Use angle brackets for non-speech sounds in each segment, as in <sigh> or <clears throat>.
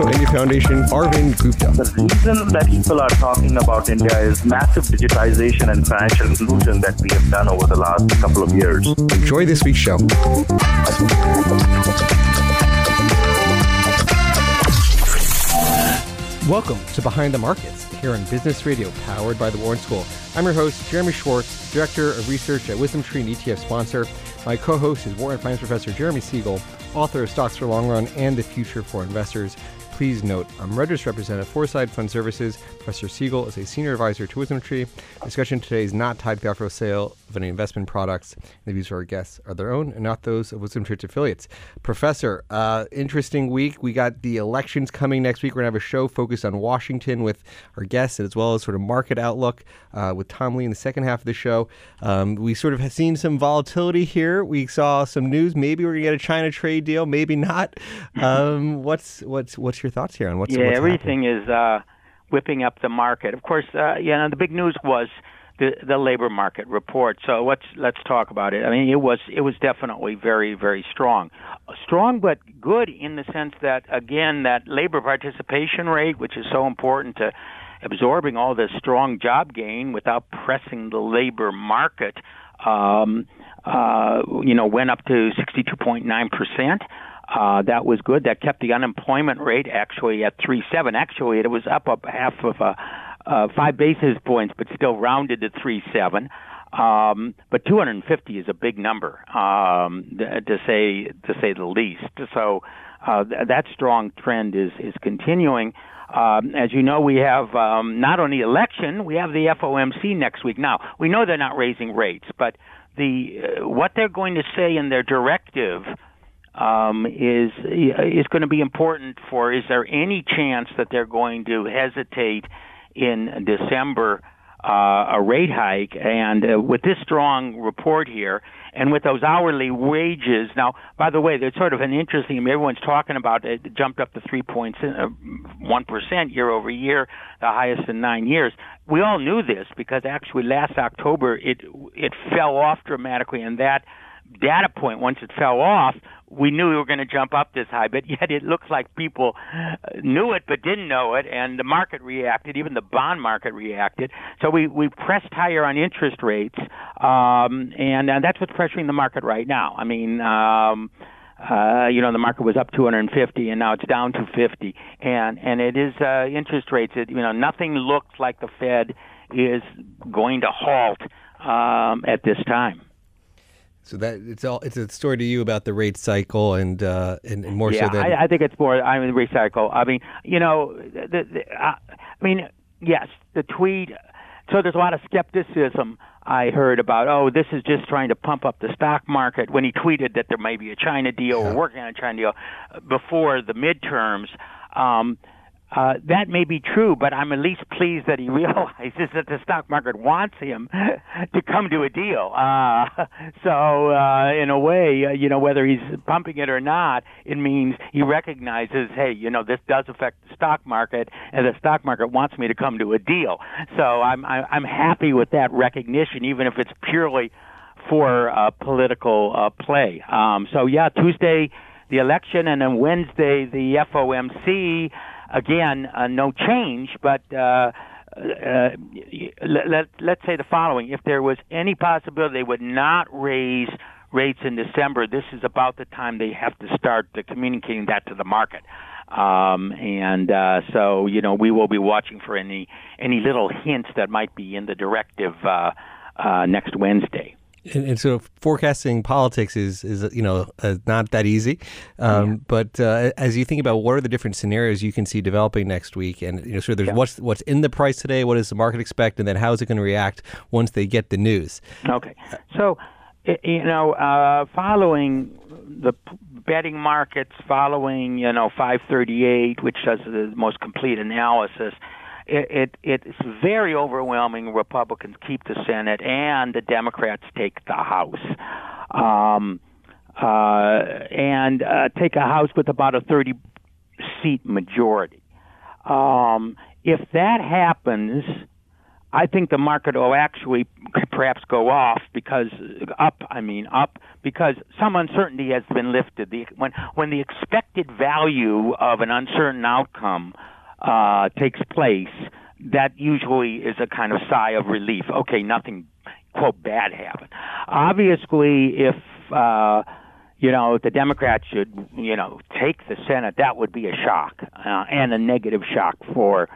India Foundation, Arvind Gupta. The reason that people are talking about India is massive digitization and financial inclusion that we have done over the last couple of years. Enjoy this week's show. Welcome to Behind the Markets here on Business Radio, powered by the Wharton School. I'm your host, Jeremy Schwartz, Director of Research at WisdomTree and ETF sponsor. My co host is Wharton Finance Professor Jeremy Siegel, author of Stocks for Long Run and the Future for Investors. Please note, I'm registered representative Foreside Fund Services. Professor Siegel is a senior advisor to WisdomTree. Discussion today is not tied to the offer of sale of any investment products. The views of our guests are their own and not those of WisdomTree's affiliates. Professor, uh, interesting week. We got the elections coming next week. We're going to have a show focused on Washington with our guests as well as sort of market outlook uh, with Tom Lee in the second half of the show. Um, we sort of have seen some volatility here. We saw some news. Maybe we're going to get a China trade deal, maybe not. <laughs> Um, what's what's what's your thoughts here on what's yeah what's everything happening? is uh, whipping up the market. Of course, uh, you know the big news was the the labor market report. So let's let's talk about it. I mean, it was it was definitely very very strong, strong but good in the sense that again that labor participation rate, which is so important to absorbing all this strong job gain without pressing the labor market. Um, uh, you know, went up to 62.9 percent. Uh, that was good. That kept the unemployment rate actually at 3.7. Actually, it was up a half of a, uh, five basis points, but still rounded to 3.7. Um, but 250 is a big number um, to say to say the least. So uh, th- that strong trend is is continuing. Um, as you know, we have um, not only election, we have the FOMC next week. Now we know they're not raising rates, but the uh, what they're going to say in their directive um, is is going to be important for. Is there any chance that they're going to hesitate in December uh, a rate hike? And uh, with this strong report here, and with those hourly wages, now by the way, there's sort of an interesting. Everyone's talking about it, jumped up to three point one percent year over year, the highest in nine years. We all knew this because actually last October it it fell off dramatically, and that data point once it fell off we knew we were going to jump up this high, but <laughs> yet it looks like people knew it but didn't know it, and the market reacted. Even the bond market reacted. So we we pressed higher on interest rates, um, and, and that's what's pressuring the market right now. I mean. Um, uh, you know, the market was up 250, and now it's down 250, and and it is uh, interest rates. It, you know, nothing looks like the Fed is going to halt um, at this time. So that it's all it's a story to you about the rate cycle and uh, and, and more yeah, so than I, I think it's more. I mean, recycle. I mean, you know, the, the, uh, I mean, yes, the tweet. So there's a lot of skepticism I heard about. Oh, this is just trying to pump up the stock market. When he tweeted that there may be a China deal or working on a China deal before the midterms. Um, uh, that may be true, but I'm at least pleased that he <laughs> realizes that the stock market wants him <laughs> to come to a deal. Uh, <laughs> so, uh, in a way, uh, you know, whether he's pumping it or not, it means he recognizes, hey, you know, this does affect the stock market, and the stock market wants me to come to a deal. So, I'm I'm happy with that recognition, even if it's purely for uh, political uh, play. Um, so, yeah, Tuesday the election, and then Wednesday the FOMC again, uh, no change, but uh, uh, let, let, us say the following. If there was any possibility they would not raise rates in December, this is about the time they have to start communicating that to the market. Um, and uh, so, you know, we will be watching for any any little hints that might be in the directive uh, uh, next Wednesday. And, and, so forecasting politics is is you know uh, not that easy, um, yeah. but uh, as you think about what are the different scenarios you can see developing next week, and you know so there's yeah. what's what's in the price today, what does the market expect, and then how is it going to react once they get the news? Okay, so you know uh, following the betting markets, following you know 538, which does the most complete analysis it, it it's very overwhelming. Republicans keep the Senate, and the Democrats take the House, um, uh, and uh, take a House with about a 30 seat majority. Um, if that happens, I think the market will actually perhaps go off because up. I mean up because some uncertainty has been lifted. The, when when the expected value of an uncertain outcome uh, takes place, that usually is a kind of sigh of relief. Okay, nothing quote bad happened. Obviously, if uh, you know the Democrats should you know take the Senate, that would be a shock uh, and a negative shock for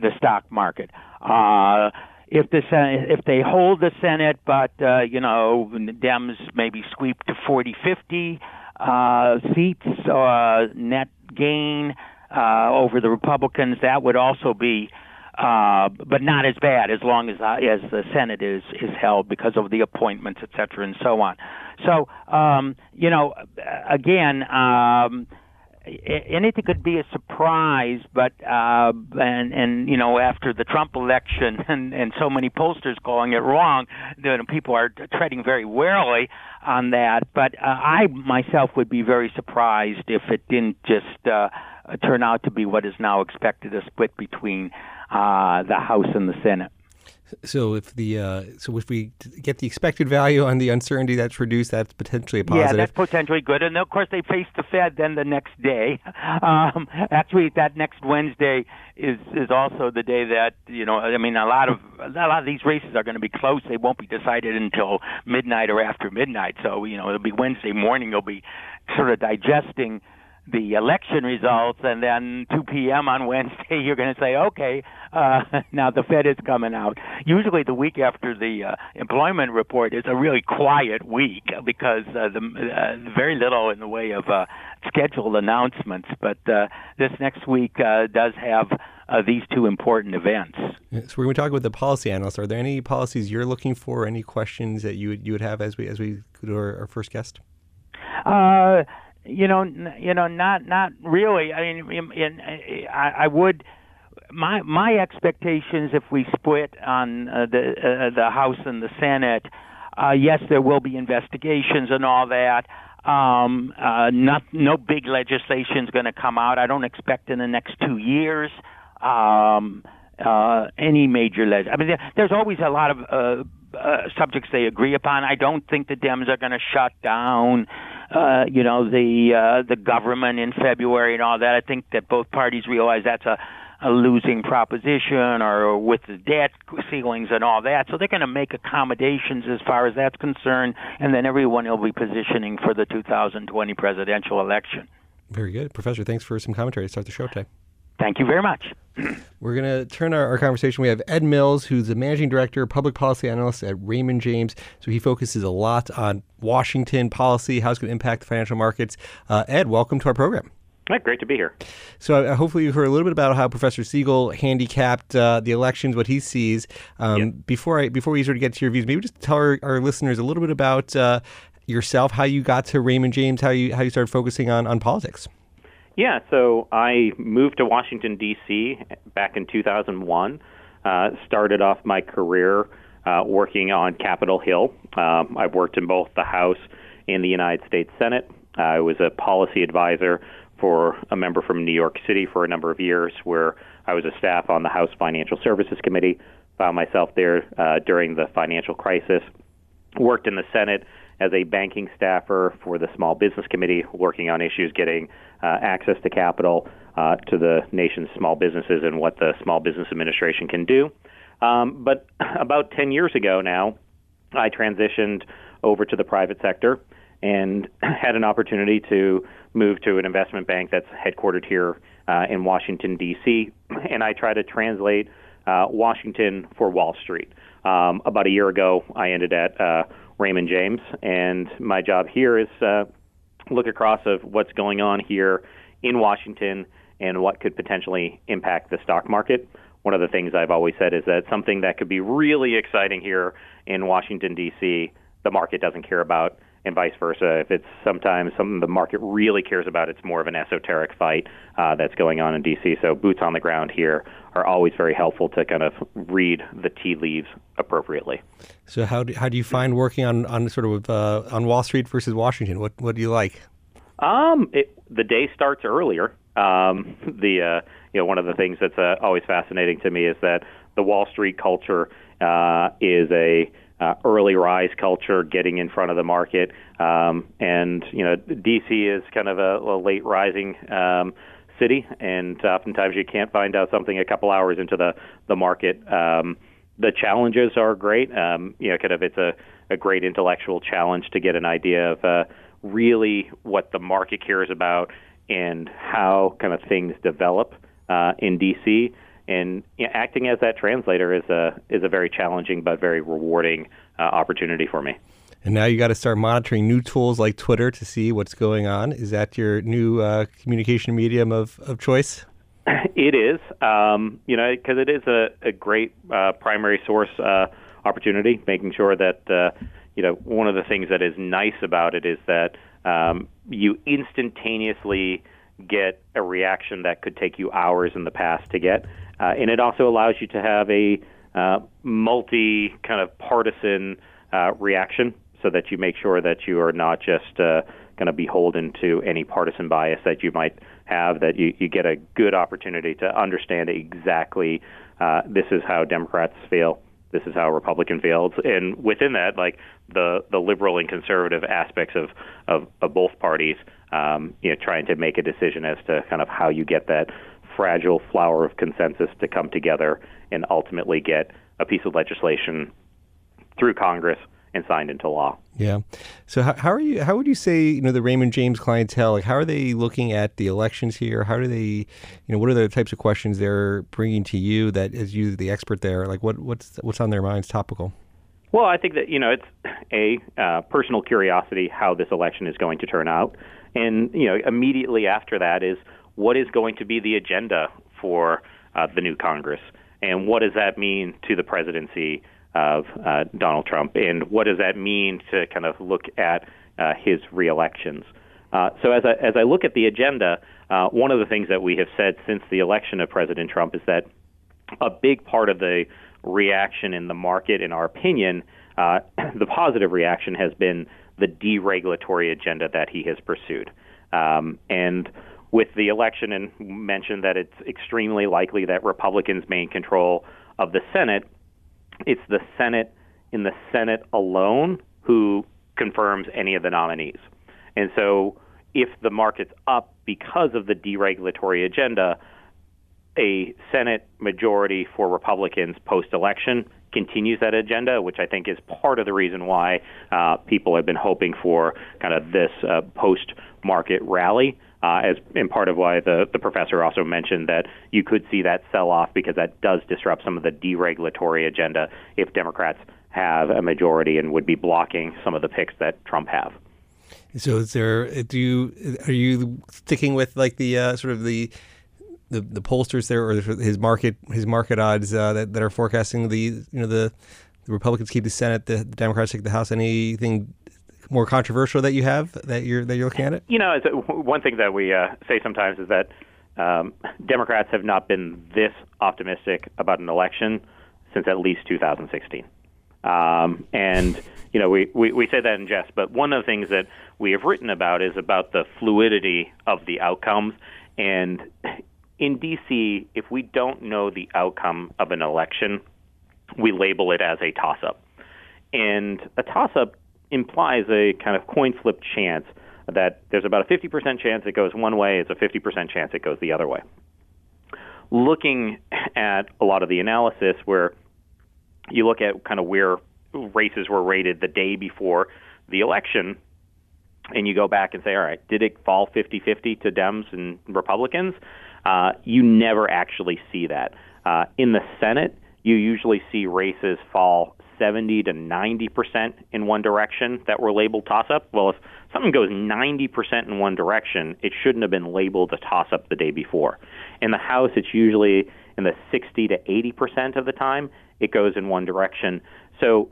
the stock market. Uh, if the Senate, if they hold the Senate, but uh, you know Dems maybe sweep to 40, 50 uh, seats, uh, net gain uh, over the Republicans. That would also be, uh, but not as bad as long as uh, as the Senate is is held because of the appointments, et cetera, and so on. So um, you know, again. Um, anything could be a surprise, but uh, and and you know after the Trump election <laughs> and and so many pollsters calling it wrong, you people are treading very warily on that. But uh, I myself would be very surprised if it didn't just uh, turn out to be what is now expected a split between uh, the House and the Senate. So if the uh, so if we get the expected value on the uncertainty that's reduced, that's potentially a positive. Yeah, that's potentially good. And of course, they face the Fed then the next day. <laughs> Um, actually, that next Wednesday is is also the day that you know. I mean, a lot of a lot of these races are going to be close. They won't be decided until midnight or after midnight. So you know, it'll be Wednesday morning. They'll be sort of digesting the election results, and then 2 p.m. on <laughs> Wednesday, you're going to say, okay, uh, <laughs> now the Fed is coming out. Usually, the week after the uh, employment report is a really quiet week because uh, the uh, very little in the way of uh, scheduled announcements. But uh, this next week uh, does have. Uh, these two important events. So we're going to talk with the policy analyst. Are there any policies you're looking for? Any questions that you would you would have as we as we go to our, our first guest? Uh, you know, you know, not not really. I mean, in, in, I, I would. My my expectations, if we split on uh, the uh, the House and the Senate, uh, yes, there will be investigations and all that. Um, uh, not no big legislation is going to come out. I don't expect in the next two years. Um, uh, any major leg. I mean, there, there's always a lot of uh, uh, subjects they agree upon. I don't think the Dems are going to shut down, uh, you know, the uh, the government in February and all that. I think that both parties realize that's a a losing proposition or with the debt ceilings and all that. So they're going to make accommodations as far as that's concerned, and then everyone will be positioning for the 2020 presidential election. Very good. Professor, thanks for some commentary to start the show today. Thank you very much. <clears throat> We're going to turn our, our, conversation. We have Ed Mills, who's the managing director, public policy analyst at Raymond James. So he focuses a lot on Washington policy, how it's going to impact the financial markets. Uh, Ed, welcome to our program. Hi, great to be here. So, uh, hopefully, you heard a little bit about how Professor Siegel handicapped uh, the elections, what he sees. Um, Before I before we sort of get to your views, maybe just tell our, our listeners a little bit about uh, yourself, how you got to Raymond James, how you how you started focusing on on politics. Yeah, so I moved to Washington, D.C. back in 2001. Uh, started off my career uh, working on Capitol Hill. Um, I've worked in both the House and the United States Senate. I was a policy advisor for a member from New York City for a number of years, where I was a staff on the House Financial Services Committee. Found myself there uh, during the financial crisis. Worked in the Senate as a banking staffer for the Small Business Committee, working on issues getting uh, access to capital uh, to the nation's small businesses and what the Small Business Administration can do. Um, but <laughs> about 10 years ago now, I transitioned over to the private sector and <clears throat> had an opportunity to move to an investment bank that's headquartered here uh, in Washington, D.C., <clears throat> and I try to translate uh, Washington for Wall Street. Um, about a year ago, I ended at uh, Raymond James, and my job here is uh, look across of what's going on here in Washington and what could potentially impact the stock market. One of the things I've always said is that something that could be really exciting here in Washington D.C. the market doesn't care about and vice versa. If it's sometimes something the market really cares about, it's more of an esoteric fight uh, that's going on in D.C. So boots on the ground here are always very helpful to kind of read the tea leaves appropriately. So how do, how do you find working on on sort of uh, on Wall Street versus Washington? What what do you like? Um, it, the day starts earlier. Um, <laughs> the uh, you know one of the things that's uh, always fascinating to me is that the Wall Street culture uh, is a uh, early rise culture, getting in front of the market. Um, and you know, DC is kind of a, a late rising um, city, and oftentimes you can't find out something a couple hours into the the market. Um, the challenges are great. Um, you know, kind of it's a, a great intellectual challenge to get an idea of uh, really what the market cares about and how kind of things develop uh, in DC and you know, acting as that translator is a is a very challenging but very rewarding uh, opportunity for me. And now you got to start monitoring new tools like Twitter to see what's going on. Is that your new uh, communication medium of, of choice? <laughs> It is, um, you know, because it is a, a great uh, primary source uh, opportunity. Making sure that uh, you know one of the things that is nice about it is that um, you instantaneously get a reaction that could take you hours in the past to get. Uh, and it also allows you to have a uh, multi kind of partisan uh, reaction so that you make sure that you are not just uh, kind of beholden to any partisan bias that you might have, that you, you get a good opportunity to understand exactly uh, this is how Democrats feel. This is how Republican feels, and within that, like the the liberal and conservative aspects of of, of both parties, um, you know, trying to make a decision as to kind of how you get that fragile flower of consensus to come together and ultimately get a piece of legislation through Congress and signed into law. Yeah. So how, how are you? How would you say you know the Raymond James clientele? Like how are they looking at the elections here? How do they, you know, what are the types of questions they're bringing to you that as you the expert there? Like what what's what's on their minds topical? Well, I think that you know it's a uh, personal curiosity how this election is going to turn out, and you know immediately after that is what is going to be the agenda for uh, the new Congress, and what does that mean to the presidency of uh, Donald Trump, and what does that mean to kind of look at uh, his reelections. Uh, so as I, as I look at the agenda, uh, one of the things that we have said since the election of President Trump is that a big part of the reaction in the market, in our opinion, uh, <clears throat> the positive reaction has been the deregulatory agenda that he has pursued. Um, and with the election and mentioned that it's extremely likely that Republicans maintain control of the Senate, it's the Senate in the Senate alone who confirms any of the nominees. And so if the market's up because of the deregulatory agenda, a Senate majority for Republicans post election continues that agenda, which I think is part of the reason why uh, people have been hoping for kind of this uh, post market rally uh, as in part of why the, the professor also mentioned that you could see that sell off because that does disrupt some of the deregulatory agenda if Democrats have a majority and would be blocking some of the picks that Trump have. So is there do you are you sticking with like the uh, sort of the the, the pollsters there or his market his market odds uh, that, that are forecasting the you know the, the Republicans keep the Senate, the, the Democrats take the House. Anything more controversial that you have that you're that you're looking at it? You know, one thing that we uh, say sometimes is that um, Democrats have not been this optimistic about an election since at least 2016. Um, and you know, we, we, we say that in jest, but one of the things that we have written about is about the fluidity of the outcomes. And in D.C., if we don't know the outcome of an election, we label it as a toss up. And a toss up implies a kind of coin flip chance that there's about a 50% chance it goes one way, it's a 50% chance it goes the other way. Looking at a lot of the analysis where you look at kind of where races were rated the day before the election, and you go back and say, all right, did it fall 50 50 to Dems and Republicans? Uh, you never actually see that. Uh, in the Senate, you usually see races fall 70 to 90 percent in one direction that were labeled toss up. Well, if something goes 90 percent in one direction, it shouldn't have been labeled a toss up the day before. In the House, it's usually in the 60 to 80 percent of the time it goes in one direction. So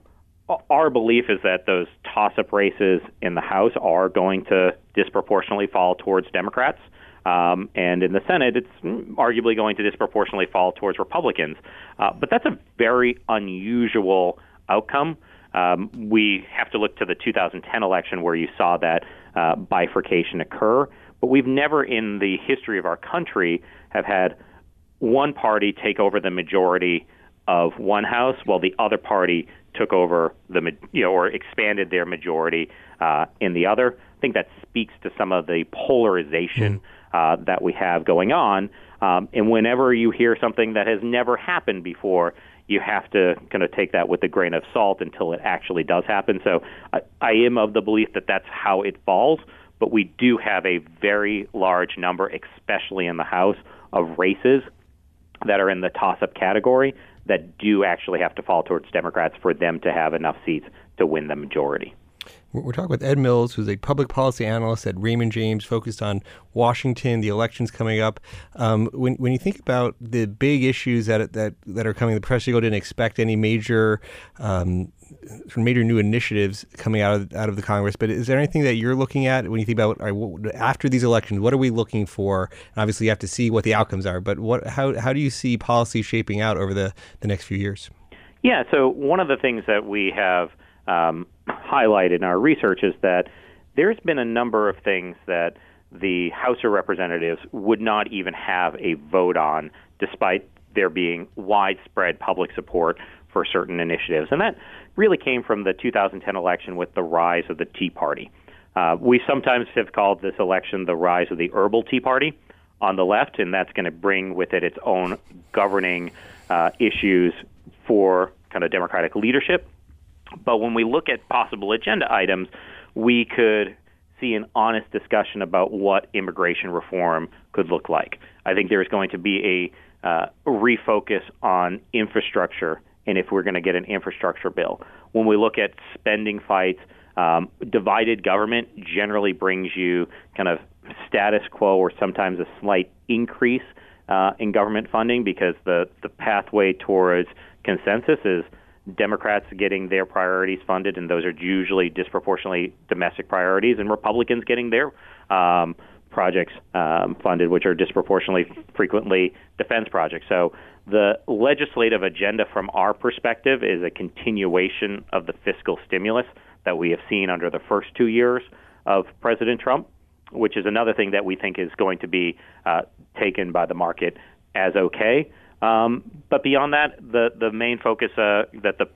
our belief is that those toss up races in the House are going to disproportionately fall towards Democrats. Um, and in the Senate, it's arguably going to disproportionately fall towards Republicans. Uh, but that's a very unusual outcome. Um, we have to look to the 2010 election where you saw that uh, bifurcation occur. But we've never in the history of our country have had one party take over the majority of one house while the other party took over the you know or expanded their majority uh, in the other. I think that speaks to some of the polarization. Mm uh, that we have going on. Um, and whenever you hear something that has never happened before, you have to kind of take that with a grain of salt until it actually does happen. So I, I am of the belief that that's how it falls. But we do have a very large number, especially in the House, of races that are in the toss up category that do actually have to fall towards Democrats for them to have enough seats to win the majority. We're talking with Ed Mills, who's a public policy analyst at Raymond James, focused on Washington, the elections coming up. Um, when, when you think about the big issues that that that are coming, the press you didn't expect any major um, major new initiatives coming out of out of the Congress. But is there anything that you're looking at when you think about after these elections? What are we looking for? And obviously, you have to see what the outcomes are. But what how how do you see policy shaping out over the the next few years? Yeah. So one of the things that we have um, highlighted in our research is that there's been a number of things that the House of Representatives would not even have a vote on, despite there being widespread public support for certain initiatives. And that really came from the 2010 election with the rise of the Tea Party. Uh, we sometimes have called this election the rise of the herbal Tea Party on the left, and that's going to bring with it its own governing uh, issues for kind of Democratic leadership but when we look at possible agenda items, we could see an honest discussion about what immigration reform could look like. I think there's going to be a uh, refocus on infrastructure and if we're going to get an infrastructure bill. When we look at spending fights, um, divided government generally brings you kind of status quo or sometimes a slight increase uh, in government funding because the, the pathway towards consensus is Democrats getting their priorities funded, and those are usually disproportionately domestic priorities, and Republicans getting their um, projects um, funded, which are disproportionately frequently defense projects. So the legislative agenda, from our perspective, is a continuation of the fiscal stimulus that we have seen under the first two years of President Trump, which is another thing that we think is going to be uh, taken by the market as okay. Um, but beyond that, the the main focus uh, that the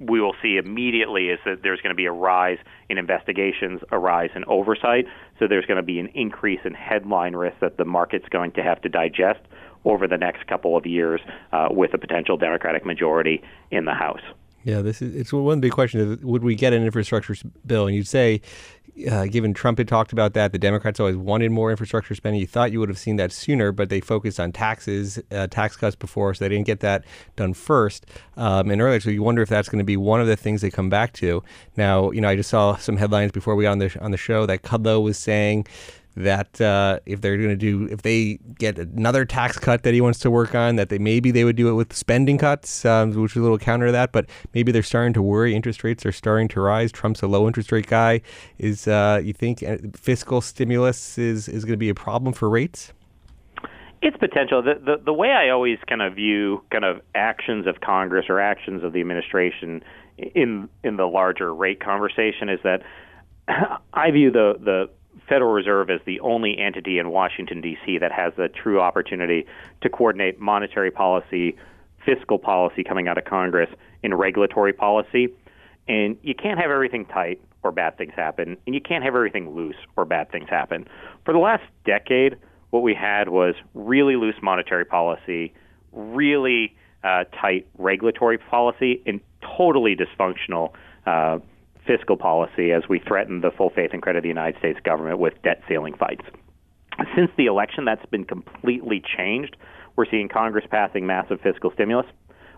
we will see immediately is that there's going to be a rise in investigations, a rise in oversight. So there's going to be an increase in headline risk that the market's going to have to digest over the next couple of years uh, with a potential Democratic majority in the House. Yeah, this is it's one big questions: would we get an infrastructure bill? And you'd say, uh, given Trump had talked about that, the Democrats always wanted more infrastructure spending. You thought you would have seen that sooner, but they focused on taxes, uh, tax cuts before, so they didn't get that done first. Um, and earlier, so you wonder if that's going to be one of the things they come back to. Now, you know, I just saw some headlines before we got on the on the show that Kudlow was saying that uh, if they're going to do if they get another tax cut that he wants to work on that they maybe they would do it with spending cuts um, which is a little counter to that but maybe they're starting to worry. Interest rates are starting to rise. Trump's a low interest rate guy. Is uh, you think uh, fiscal stimulus is, is going to be a problem for rates? It's potential. The, the the way I always kind of view kind of actions of Congress or actions of the administration in in the larger rate conversation is that <clears throat> I view the the Federal Reserve is the only entity in Washington, D.C. that has the true opportunity to coordinate monetary policy, fiscal policy coming out of Congress, and regulatory policy. And you can't have everything tight or bad things happen, and you can't have everything loose or bad things happen. For the last decade, what we had was really loose monetary policy, really uh, tight regulatory policy, and totally dysfunctional uh, fiscal policy as we threaten the full faith and credit of the United States government with debt ceiling fights. Since the election, that's been completely changed. We're seeing Congress passing massive fiscal stimulus.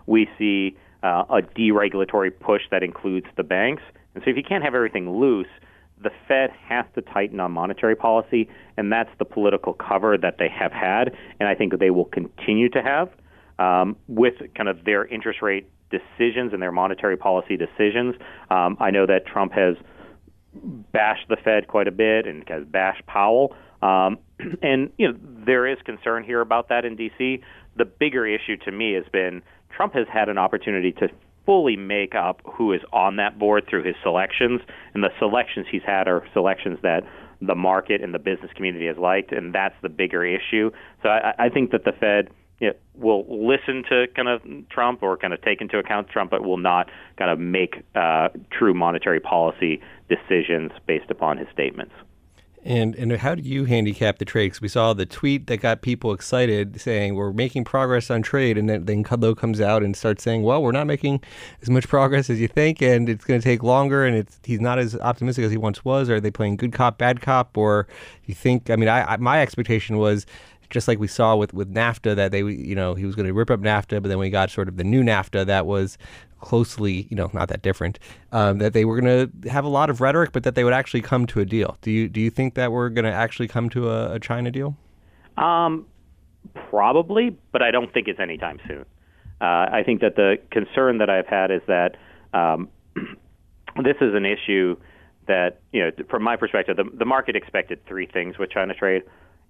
We see uh, a deregulatory push that includes the banks. And so if you can't have everything loose, the Fed has to tighten on monetary policy, and that's the political cover that they have had, and I think they will continue to have um, with kind of their interest rate decisions and their monetary policy decisions. Um, I know that Trump has bashed the Fed quite a bit and has bashed Powell, um, <clears throat> and you know there is concern here about that in D.C. The bigger issue to me has been Trump has had an opportunity to fully make up who is on that board through his selections, and the selections he's had are selections that the market and the business community has liked, and that's the bigger issue. So I, I think that the Fed you know, will listen to kind of Trump or kind of take into account Trump, but will not kind of make uh, true monetary policy decisions based upon his statements. And and how do you handicap the trade? Because we saw the tweet that got people excited, saying we're making progress on trade, and then, then Kudlow comes out and starts saying, "Well, we're not making as much progress as you think, and it's going to take longer, and it's he's not as optimistic as he once was." Are they playing good cop, bad cop, or you think? I mean, I, I my expectation was just like we saw with, with NAFTA, that they, you know, he was going to rip up NAFTA, but then we got sort of the new NAFTA that was closely, you know, not that different. Um, that they were going to have a lot of rhetoric, but that they would actually come to a deal. Do you do you think that we're going to actually come to a, a China deal? Um, probably, but I don't think it's anytime soon. Uh, I think that the concern that I've had is that um, <clears throat> this is an issue that, you know, from my perspective, the, the market expected three things with China trade.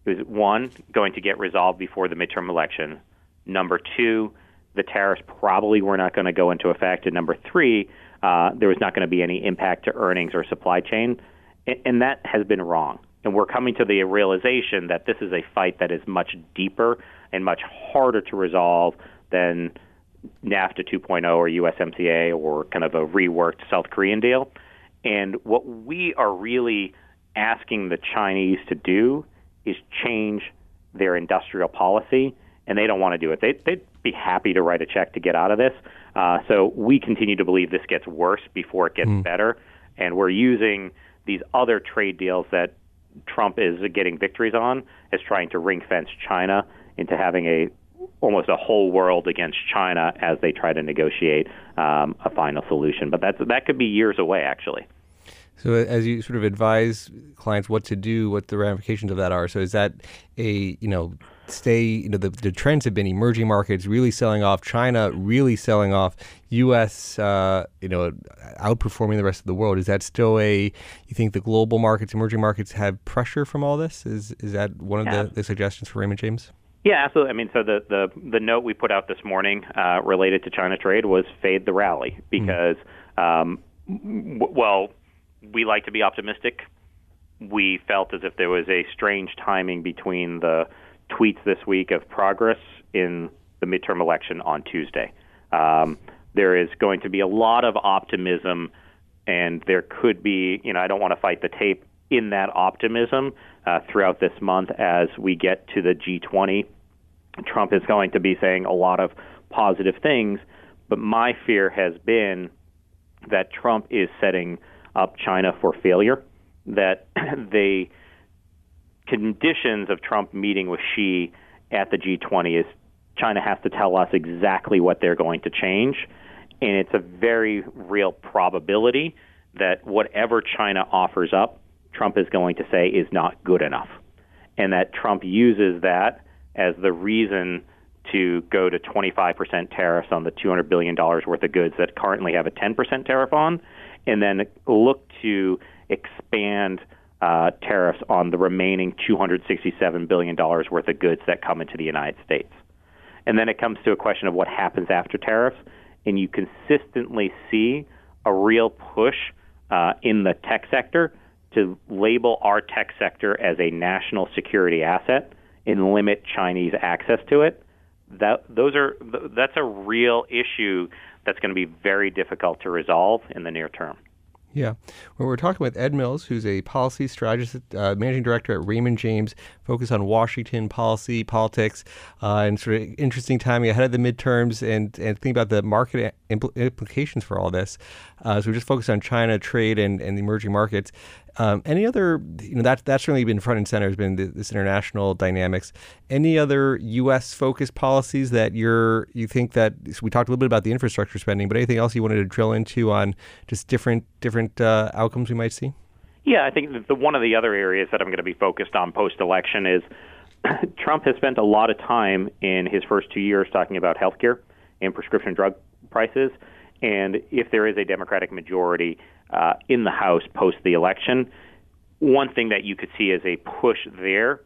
Was one, going to get resolved before the midterm election. Number two, the tariffs probably were not going to go into effect. And number three, uh, there was not going to be any impact to earnings or supply chain. And, and that has been wrong. And we're coming to the realization that this is a fight that is much deeper and much harder to resolve than NAFTA 2.0 or USMCA or kind of a reworked South Korean deal. And what we are really asking the Chinese to do is change their industrial policy, and they don't want to do it. They, they'd be happy to write a check to get out of this. Uh, so we continue to believe this gets worse before it gets mm. better, and we're using these other trade deals that Trump is getting victories on as trying to ring fence China into having a almost a whole world against China as they try to negotiate um, a final solution. But that's that could be years away, actually. So as you sort of advise clients what to do, what the ramifications of that are. So is that a you know stay you know the, the trends have been emerging markets really selling off, China really selling off, U.S. Uh, you know outperforming the rest of the world. Is that still a you think the global markets, emerging markets have pressure from all this? Is is that one of yeah. the, the suggestions for Raymond James? Yeah, absolutely. I mean, so the the, the note we put out this morning uh, related to China trade was fade the rally hmm. because, mm. um, w- well, we like to be optimistic. We felt as if there was a strange timing between the tweets this week of progress in the midterm election on Tuesday. Um, there is going to be a lot of optimism, and there could be, you know, I don't want to fight the tape in that optimism uh, throughout this month as we get to the G20. Trump is going to be saying a lot of positive things, but my fear has been that Trump is setting up China for failure. That <clears throat> the conditions of Trump meeting with Xi at the G20 is China has to tell us exactly what they're going to change. And it's a very real probability that whatever China offers up, Trump is going to say is not good enough. And that Trump uses that as the reason to go to 25% tariffs on the $200 billion worth of goods that currently have a 10% tariff on, and then look to expand uh, tariffs on the remaining $267 billion worth of goods that come into the United States. And then it comes to a question of what happens after tariffs, and you consistently see a real push uh, in the tech sector to label our tech sector as a national security asset and limit Chinese access to it. That those are that's a real issue that's going to be very difficult to resolve in the near term. Yeah. Well, we're talking with Ed Mills, who's a policy strategist, uh, managing director at Raymond James, focused on Washington policy, politics, uh, and sort of interesting timing ahead of the midterms and, and think about the market impl- implications for all this. Uh, so we're just focused on China, trade, and, and the emerging markets. Um, any other, you know, that, that's certainly been front and center, has been this international dynamics. Any other U.S. focused policies that you're, you think that, so we talked a little bit about the infrastructure spending, but anything else you wanted to drill into on just different, different uh, outcomes we might see? Yeah, I think the, one of the other areas that I'm going to be focused on post election is <clears throat> Trump has spent a lot of time in his first two years talking about healthcare and prescription drug prices. And if there is a Democratic majority uh, in the House post the election, one thing that you could see is a push there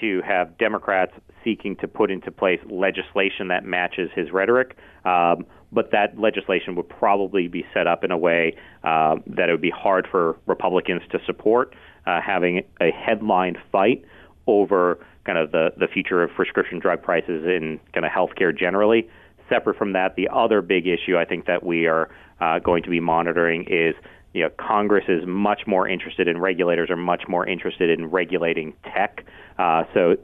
to have Democrats seeking to put into place legislation that matches his rhetoric. Um, but that legislation would probably be set up in a way uh, that it would be hard for Republicans to support, uh, having a headline fight over kind of the, the future of prescription drug prices in kind of healthcare generally. Separate from that, the other big issue I think that we are uh, going to be monitoring is you know, Congress is much more interested in regulators are much more interested in regulating tech. Uh, so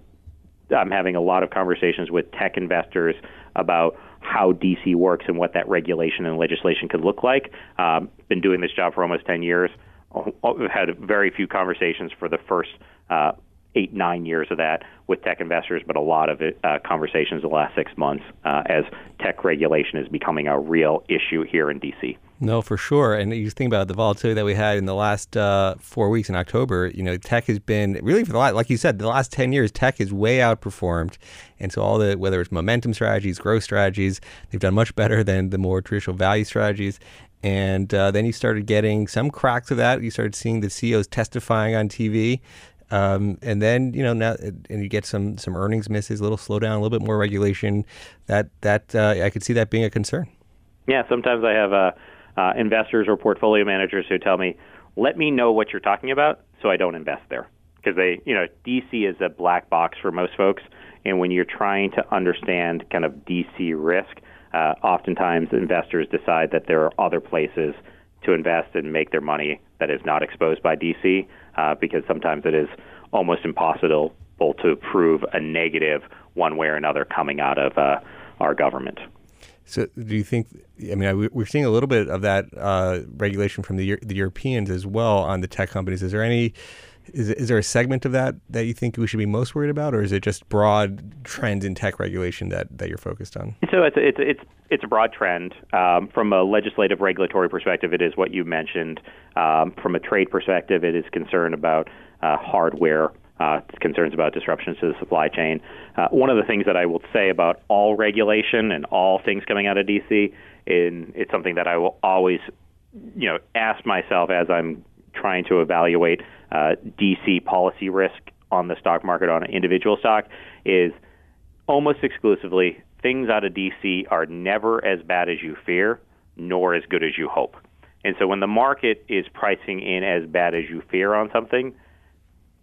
I'm having a lot of conversations with tech investors about how DC works and what that regulation and legislation could look like. Um, been doing this job for almost 10 years. I've had very few conversations for the first uh, eight, nine years of that with tech investors, but a lot of it, uh, conversations the last six months uh, as tech regulation is becoming a real issue here in DC. No, for sure. And you think about the volatility that we had in the last uh, four weeks in October. You know, tech has been really for the last, like you said, the last ten years, tech has way outperformed. And so all the whether it's momentum strategies, growth strategies, they've done much better than the more traditional value strategies. And uh, then you started getting some cracks of that. You started seeing the CEOs testifying on TV. Um, and then you know now, and you get some some earnings misses, a little slowdown, a little bit more regulation. That that uh, I could see that being a concern. Yeah, sometimes I have a uh, investors or portfolio managers who tell me, "Let me know what you're talking about, so I don't invest there." Because they, you know, DC is a black box for most folks, and when you're trying to understand kind of DC risk, uh, oftentimes investors decide that there are other places to invest and make their money that is not exposed by DC, uh, because sometimes it is almost impossible to prove a negative one way or another coming out of uh, our government. So, do you think? I mean, we're seeing a little bit of that uh, regulation from the the Europeans as well on the tech companies. Is there any? Is, is there a segment of that that you think we should be most worried about, or is it just broad trends in tech regulation that, that you're focused on? So it's it's it's it's a broad trend. Um, from a legislative regulatory perspective, it is what you mentioned. Um, from a trade perspective, it is concern about uh, hardware uh, concerns about disruptions to the supply chain. Uh, one of the things that I will say about all regulation and all things coming out of DC, in, it's something that I will always, you know, ask myself as I'm trying to evaluate uh, DC policy risk on the stock market on an individual stock, is almost exclusively things out of DC are never as bad as you fear, nor as good as you hope. And so when the market is pricing in as bad as you fear on something,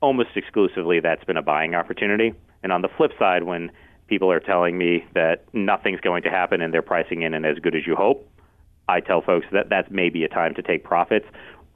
almost exclusively that's been a buying opportunity. And on the flip side, when people are telling me that nothing's going to happen and they're pricing in and as good as you hope, I tell folks that that's maybe a time to take profits.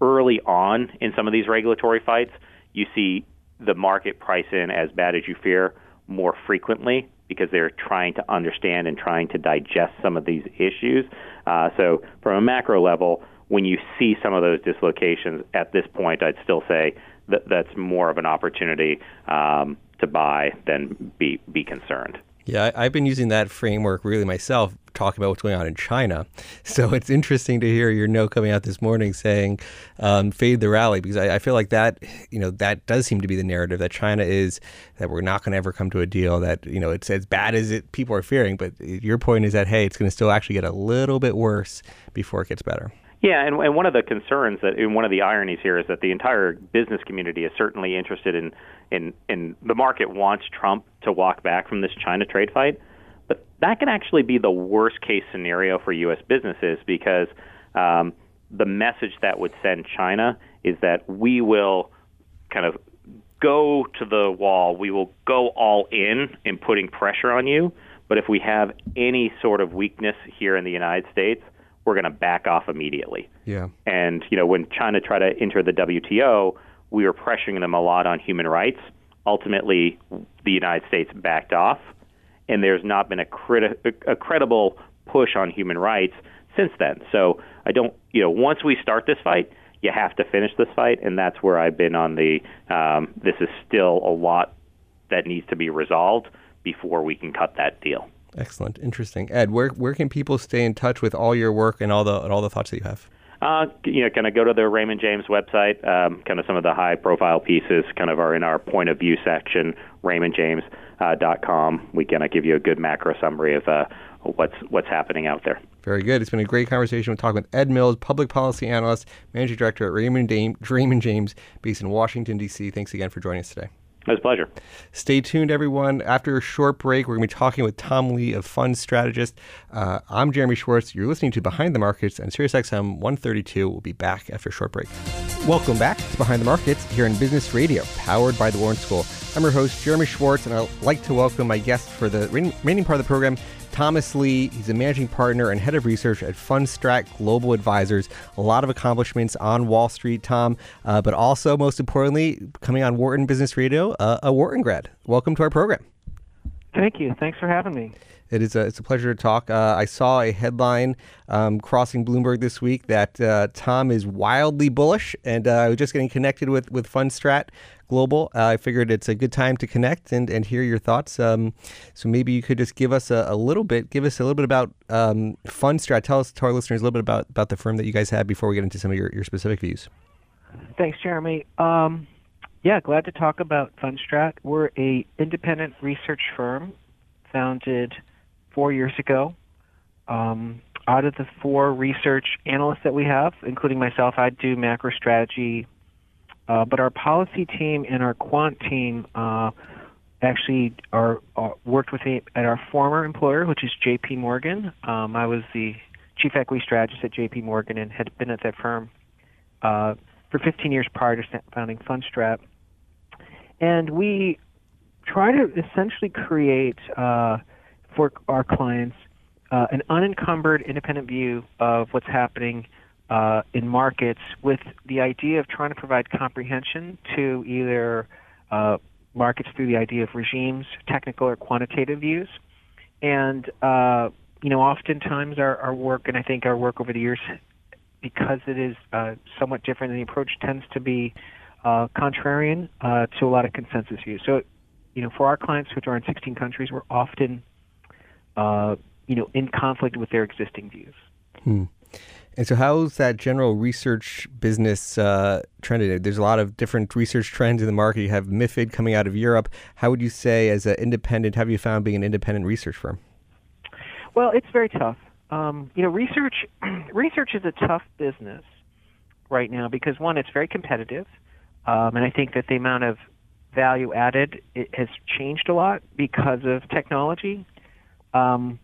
Early on in some of these regulatory fights, you see the market price in as bad as you fear more frequently because they're trying to understand and trying to digest some of these issues. Uh, so, from a macro level, when you see some of those dislocations at this point, I'd still say that that's more of an opportunity um, to buy than be be concerned. Yeah, I, have been using that framework really myself, talking about what's going on in China. <laughs> So it's interesting to hear your note coming out this morning saying um, fade the rally because I, I, feel like that, you know, that does seem to be the narrative that China is that we're not going to ever come to a deal that you know it's as bad as it people are fearing. But your point is that hey, it's going to still actually get a little bit worse before it gets better. Yeah, and, and one of the concerns that, and one of the ironies here is that the entire business community is certainly interested in, in, in the market wants Trump to walk back from this China trade fight, but that can actually be the worst case scenario for U.S. businesses because um, the message that would send China is that we will kind of go to the wall, we will go all in in putting pressure on you, but if we have any sort of weakness here in the United States, we're going to back off immediately. Yeah. And you know, when China tried to enter the WTO, we were pressuring them a lot on human rights. Ultimately, the United States backed off, and there's not been a, criti- a credible push on human rights since then. So I don't, you know, once we start this fight, you have to finish this fight, and that's where I've been on the. Um, this is still a lot that needs to be resolved before we can cut that deal. Excellent, interesting. Ed, where where can people stay in touch with all your work and all the and all the thoughts that you have? Uh, you know, kind of go to the Raymond James website. Um, kind of some of the high profile pieces kind of are in our point of view section, raymondjames.com. Uh, we kind of give you a good macro summary of uh, what's what's happening out there. Very good. It's been a great conversation. We're talking with Ed Mills, public policy analyst, managing director at Raymond, Dame, Raymond James, based in Washington D.C. Thanks again for joining us today. It was a pleasure. Stay tuned, everyone. After a short break, we're going to be talking with Tom Lee of Fundstrat. Uh, I'm Jeremy Schwartz. You're listening to Behind the Markets on SiriusXM 132. We'll be back after a short break. Welcome back to Behind the Markets here in Business Radio, powered by the Wharton School. I'm your host, Jeremy Schwartz, and I'd like to welcome my guest for the remaining part of the program, Thomas Lee, he's a managing partner and head of research at Fundstrat Global Advisors. A lot of accomplishments on Wall Street, Tom, uh, but also, most importantly, coming on Wharton Business Radio, uh, a Wharton grad. Welcome to our program. Thank you. Thanks for having me. It is a, it's a pleasure to talk. Uh, I saw a headline um, crossing Bloomberg this week that uh, Tom is wildly bullish, and uh, I was just getting connected with with Fundstrat Global. Uh, I figured it's a good time to connect and, and hear your thoughts. Um, so maybe you could just give us a, a, little bit, give us a little bit about um, Fundstrat. Tell us to our listeners a little bit about, about the firm that you guys have before we get into some of your, your specific views. Thanks, Jeremy. Um, yeah, glad to talk about Fundstrat. We're a independent research firm founded four years ago. Um, out of the four research analysts that we have, including myself, I do macro strategy, uh, but our policy team and our quant team uh, actually are, are, worked with me at our former employer, which is J.P. Morgan. Um, I was the chief equity strategist at J.P. Morgan and had been at that firm uh, for 15 years prior to founding Fundstrat. And we try to essentially create uh, for our clients uh, an unencumbered, independent view of what's happening uh, in markets with the idea of trying to provide comprehension to either uh, markets through the idea of regimes, technical or quantitative views. And, uh, you know, oftentimes our, our work, and I think our work over the years, because it is uh, somewhat different, the approach tends to be uh, contrarian uh, to a lot of consensus views. So, you know, for our clients, which are in 16 countries, we're often uh, you know, in conflict with their existing views. Hmm. And so, how's that general research business uh, trended? There's a lot of different research trends in the market. You have MIFID coming out of Europe. How would you say, as an independent, have you found being an independent research firm? Well, it's very tough. Um, you know, research <clears throat> research is a tough business right now because one, it's very competitive, um, and I think that the amount of value added has changed a lot because of technology. Um,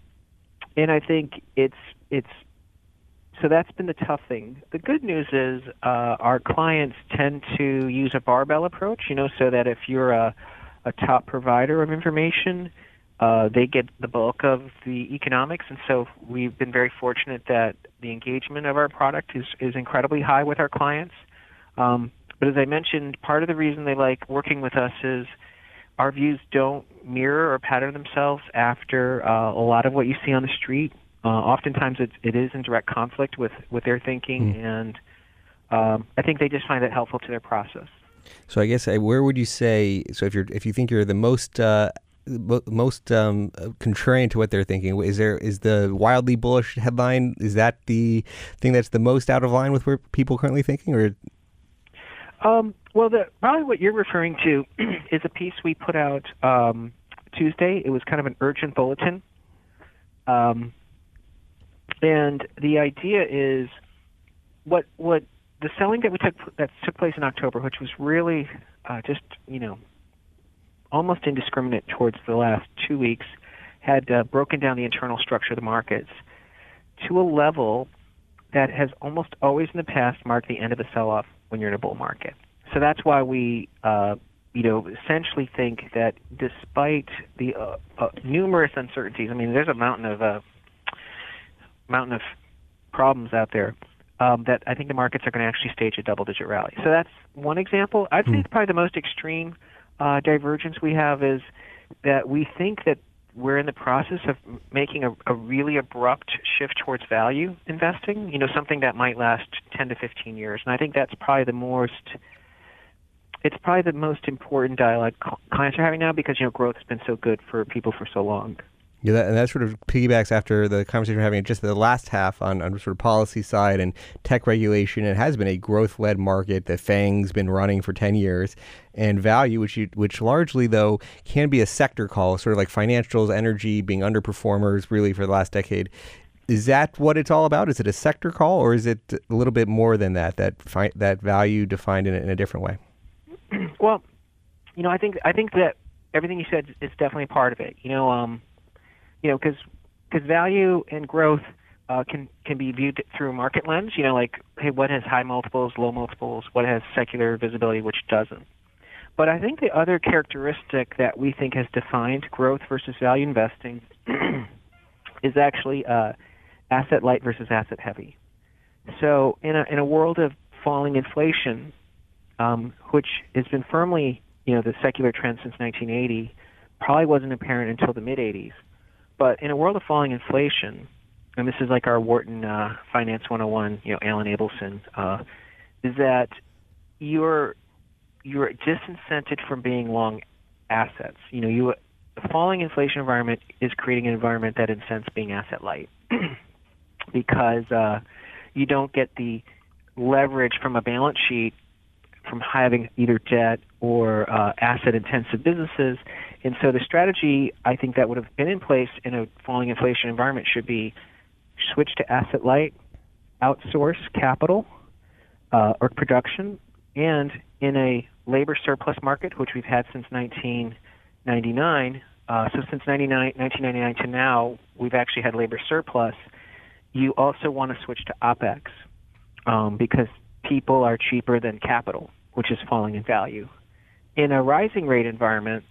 and I think it's it's so that's been the tough thing. The good news is uh, our clients tend to use a barbell approach. You know, so that if you're a a top provider of information, uh, they get the bulk of the economics, and so we've been very fortunate that the engagement of our product is is incredibly high with our clients. Um, but as I mentioned, part of the reason they like working with us is our views don't mirror or pattern themselves after uh, a lot of what you see on the street. Uh, oftentimes, it, it is in direct conflict with, with their thinking, mm. and um, I think they just find it helpful to their process. So, I guess uh, where would you say? So, if you're if you think you're the most uh, most um, contrarian to what they're thinking, is there is the wildly bullish headline? Is that the thing that's the most out of line with where people are currently thinking, or um, well, the, probably what you're referring to <clears throat> is a piece we put out um, Tuesday. It was kind of an urgent bulletin, um, and the idea is what what the selling that we took that took place in October, which was really uh, just you know almost indiscriminate towards the last two weeks, had uh, broken down the internal structure of the markets to a level that has almost always in the past marked the end of a sell-off when you're in a bull market. So that's why we, uh, you know, essentially think that despite the uh, uh, numerous uncertainties, I mean, there's a mountain of uh, mountain of problems out there, um, that I think the markets are going to actually stage a double-digit rally. So that's one example. I'd say probably the most extreme uh, divergence we have is that we think that we're in the process of making a, a really abrupt shift towards value investing. You know, something that might last 10 to 15 years, and I think that's probably the most it's probably the most important dialogue clients are having now because you know growth has been so good for people for so long. Yeah, that, and that sort of piggybacks after the conversation we're having just the last half on, on sort of policy side and tech regulation. It has been a growth led market. that FANG's been running for 10 years. And value, which you, which largely, though, can be a sector call, sort of like financials, energy being underperformers really for the last decade. Is that what it's all about? Is it a sector call or is it a little bit more than that, that, fi- that value defined in a, in a different way? well, you know, I think I think that everything you said is definitely part of it. You know, um, you know, because because value and growth uh, can can be viewed through a market lens. You know, like hey, what has high multiples, low multiples? What has secular visibility, which doesn't? But I think the other characteristic that we think has defined growth versus value investing <clears throat> is actually uh, asset light versus asset heavy. So in a in a world of falling inflation, um, which has been firmly you know the secular trend since 1980, probably wasn't apparent until the mid 80s. But in a world of falling inflation, and this is like our Wharton uh, Finance 101, you know, Alan Abelson, uh, is that you're you're disincented from being long assets. You know, you the falling inflation environment is creating an environment that incents being asset light <clears throat> because uh, you don't get the leverage from a balance sheet from having either debt or uh, asset intensive businesses. And so the strategy I think that would have been in place in a falling inflation environment should be switch to asset light, outsource capital uh, or production, and in a labor surplus market, which we've had since 1999. Uh, so since 1999 to now, we've actually had labor surplus. You also want to switch to OPEX um, because people are cheaper than capital which is falling in value. In a rising rate environment,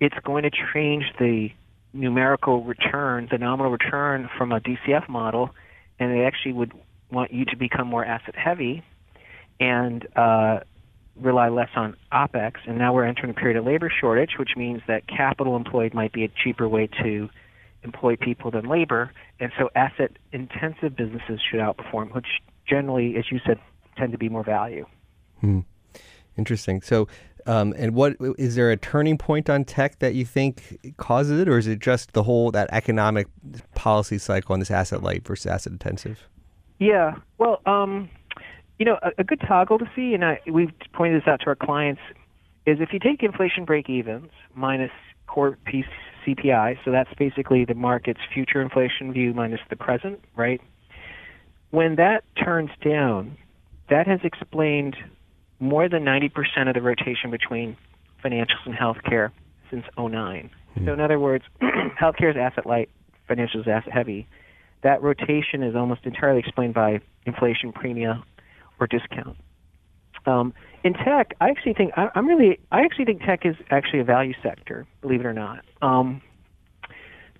it's going to change the numerical return, the nominal return from a DCF model, and they actually would want you to become more asset heavy and uh, rely less on OPEX. And now we're entering a period of labor shortage, which means that capital employed might be a cheaper way to employ people than labor. And so asset intensive businesses should outperform, which generally, as you said, tend to be more value. Hmm. Interesting. So, um, and what is there a turning point on tech that you think causes it, or is it just the whole that economic policy cycle on this asset light versus asset intensive? Yeah. Well, um, you know, a, a, good toggle to see, and I, we've pointed this out to our clients, is if you take inflation break evens minus core PCE CPI, so that's basically the market's future inflation view minus the present, right? When that turns down, that has explained more than 90% of the rotation between financials and healthcare since 09. Mm-hmm. So in other words, <clears throat> healthcare is asset light, financials is asset heavy. That rotation is almost entirely explained by inflation premia or discount. Um, in tech, I actually think I, am really I actually think tech is actually a value sector, believe it or not, um,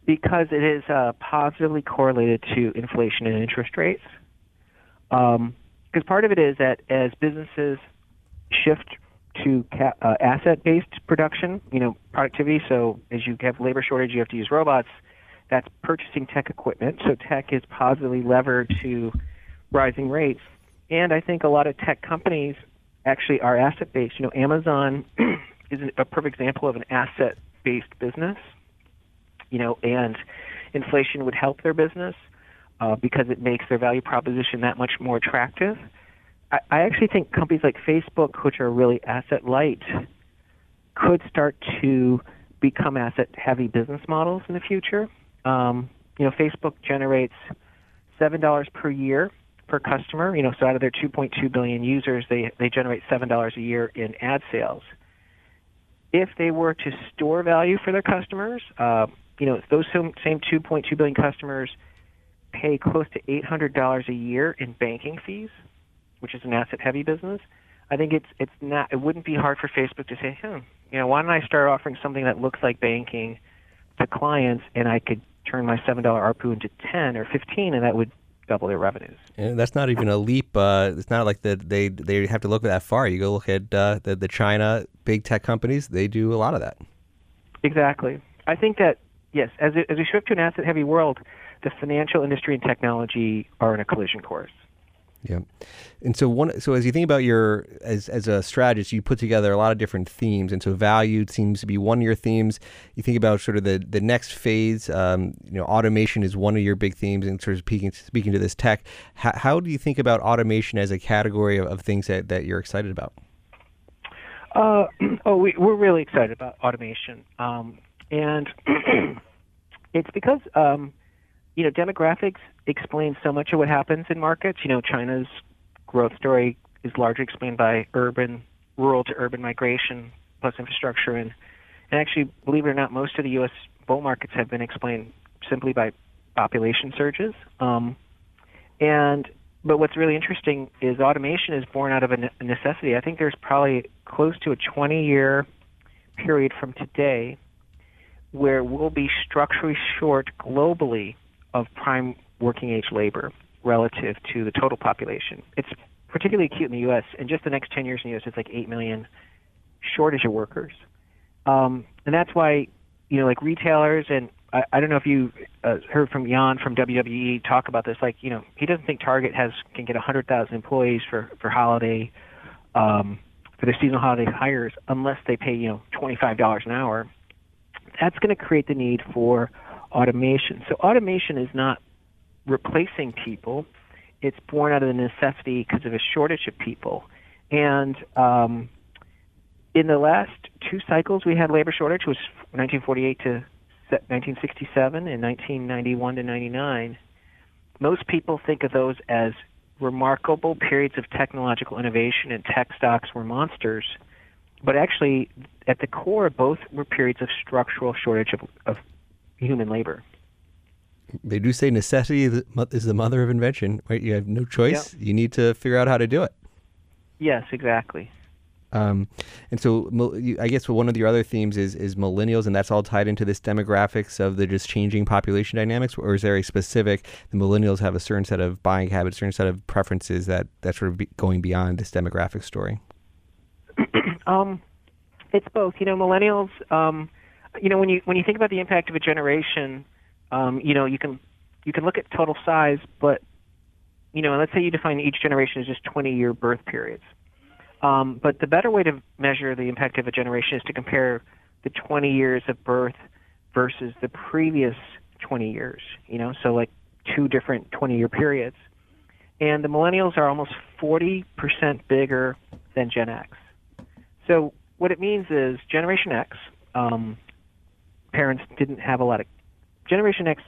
because it is uh, positively correlated to inflation and interest rates. Because um, part of it is that as businesses shift to ca- uh, asset-based production, you know, productivity. So as you have labor shortage, you have to use robots. That's purchasing tech equipment. So tech is positively levered to rising rates. And I think a lot of tech companies actually are asset-based. You know, Amazon <clears throat> is a perfect example of an asset-based business. You know, and inflation would help their business uh, because it makes their value proposition that much more attractive. I, I actually think companies like Facebook, which are really asset light, could start to become asset heavy business models in the future. Um, you know, Facebook generates seven dollars per year per customer. You know, so out of their 2.2 billion users, they they generate seven dollars a year in ad sales. If they were to store value for their customers, uh, you know, those same 2.2 billion customers pay close to $800 a year in banking fees which is an asset-heavy business, I think it's it's not. It wouldn't be hard for Facebook to say, hmm, you know, why don't I start offering something that looks like banking to clients, and I could turn my seven dollar ARPU into ten or fifteen, and that would double their revenues. And that's not even a leap. Uh, it's not like that they they have to look that far. You go look at uh, the the China big tech companies; they do a lot of that. Exactly. I think that yes, as as we shift to an asset heavy world, the financial industry and technology are in a collision course. Yeah, and so one. So as you think about your as as a strategist, you put together a lot of different themes, and so value seems to be one of your themes. You think about sort of the the next phase. Um, you know, automation is one of your big themes, and sort of speaking speaking to this tech. How, how do you think about automation as a category of, of things that, that you're excited about? Uh, <clears throat> oh, we, we're really excited about automation, um, and <clears throat> it's because um, you know demographics explain so much of what happens in markets. You know, China's growth story is largely explained by urban, rural to urban migration plus infrastructure, and and actually, believe it or not, most of the U.S. bull markets have been explained simply by population surges. Um, and but what's really interesting is automation is born out of a necessity. I think there's probably close to a 20-year period from today where we'll be structurally short globally of prime working age labor relative to the total population. It's particularly acute in the U.S. In just the next 10 years in the U.S., it's like 8 million shortage of workers. Um, and that's why, you know, like retailers, and I, I don't know if you uh, heard from Jan from WWE talk about this. Like, you know, he doesn't think Target has can get 100,000 employees for for holiday, um, for their seasonal holiday hires unless they pay, you know, $25 an hour. That's going to create the need for automation. So automation is not replacing people. It's born out of the necessity because of a shortage of people. And um, in the last two cycles, we had labor shortage, which was 1948 to 1967 and 1991 to 99. Most people think of those as remarkable periods of technological innovation, and tech stocks were monsters. But actually, at the core, both were periods of structural shortage of, of human labor they do say necessity is the mother of invention, right? You have no choice. Yep. You need to figure out how to do it. Yes, exactly. Um, and so, I guess one of your other themes is is millennials, and that's all tied into this demographics of the just changing population dynamics. Or is there a specific? The millennials have a certain set of buying habits, a certain set of preferences that that's sort of be going beyond this demographic story. <clears throat> um, it's both. You know, millennials. Um, you know, when you when you think about the impact of a generation, um, you know, you can you can look at total size, but you know, let's say you define each generation as just 20-year birth periods. Um, but the better way to measure the impact of a generation is to compare the 20 years of birth versus the previous 20 years. You know, so like two different 20-year periods. And the millennials are almost 40% bigger than Gen X. So what it means is Generation X, um, parents didn't have a lot of Generation X,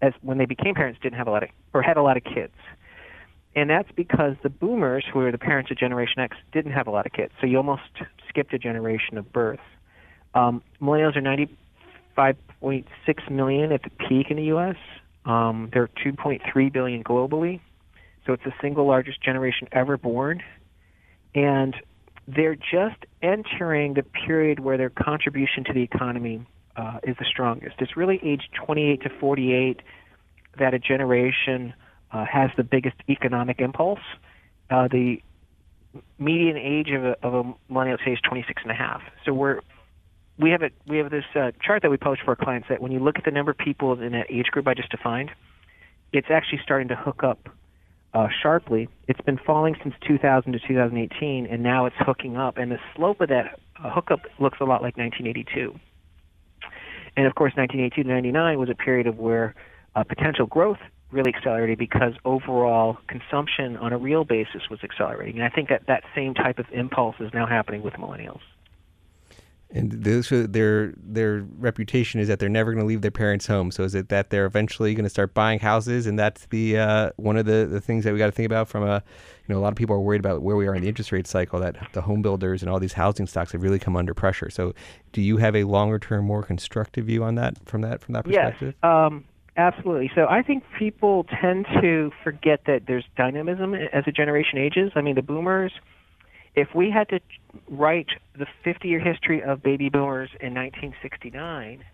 as when they became parents, didn't have a lot of or had a lot of kids, and that's because the Boomers, who were the parents of Generation X, didn't have a lot of kids. So you almost skipped a generation of birth. Um, millennials are 95.6 million at the peak in the U.S. Um, they're 2.3 billion globally, so it's the single largest generation ever born, and they're just entering the period where their contribution to the economy uh, is the strongest. It's really age 28 to 48 that a generation uh, has the biggest economic impulse. Uh, the median age of a, of a millennial today is 26 and a half. So we're we have a we have this uh, chart that we publish for our clients that when you look at the number of people in that age group I just defined, it's actually starting to hook up uh, sharply. It's been falling since 2000 to 2018, and now it's hooking up. And the slope of that uh, hookup looks a lot like 1982. And of course, 1982 to 99 was a period of where uh, potential growth really accelerated because overall consumption on a real basis was accelerating. And I think that that same type of impulse is now happening with millennials. And this, their their reputation is that they're never going to leave their parents' home. So is it that they're eventually going to start buying houses, and that's the uh, one of the, the things that we got to think about from a you know a lot of people are worried about where we are in the interest rate cycle that the home builders and all these housing stocks have really come under pressure. So do you have a longer term, more constructive view on that from that from that perspective? Yes, um, absolutely. So I think people tend to forget that there's dynamism as a generation ages. I mean, the boomers if we had to write the 50 year history of baby boomers in 1969,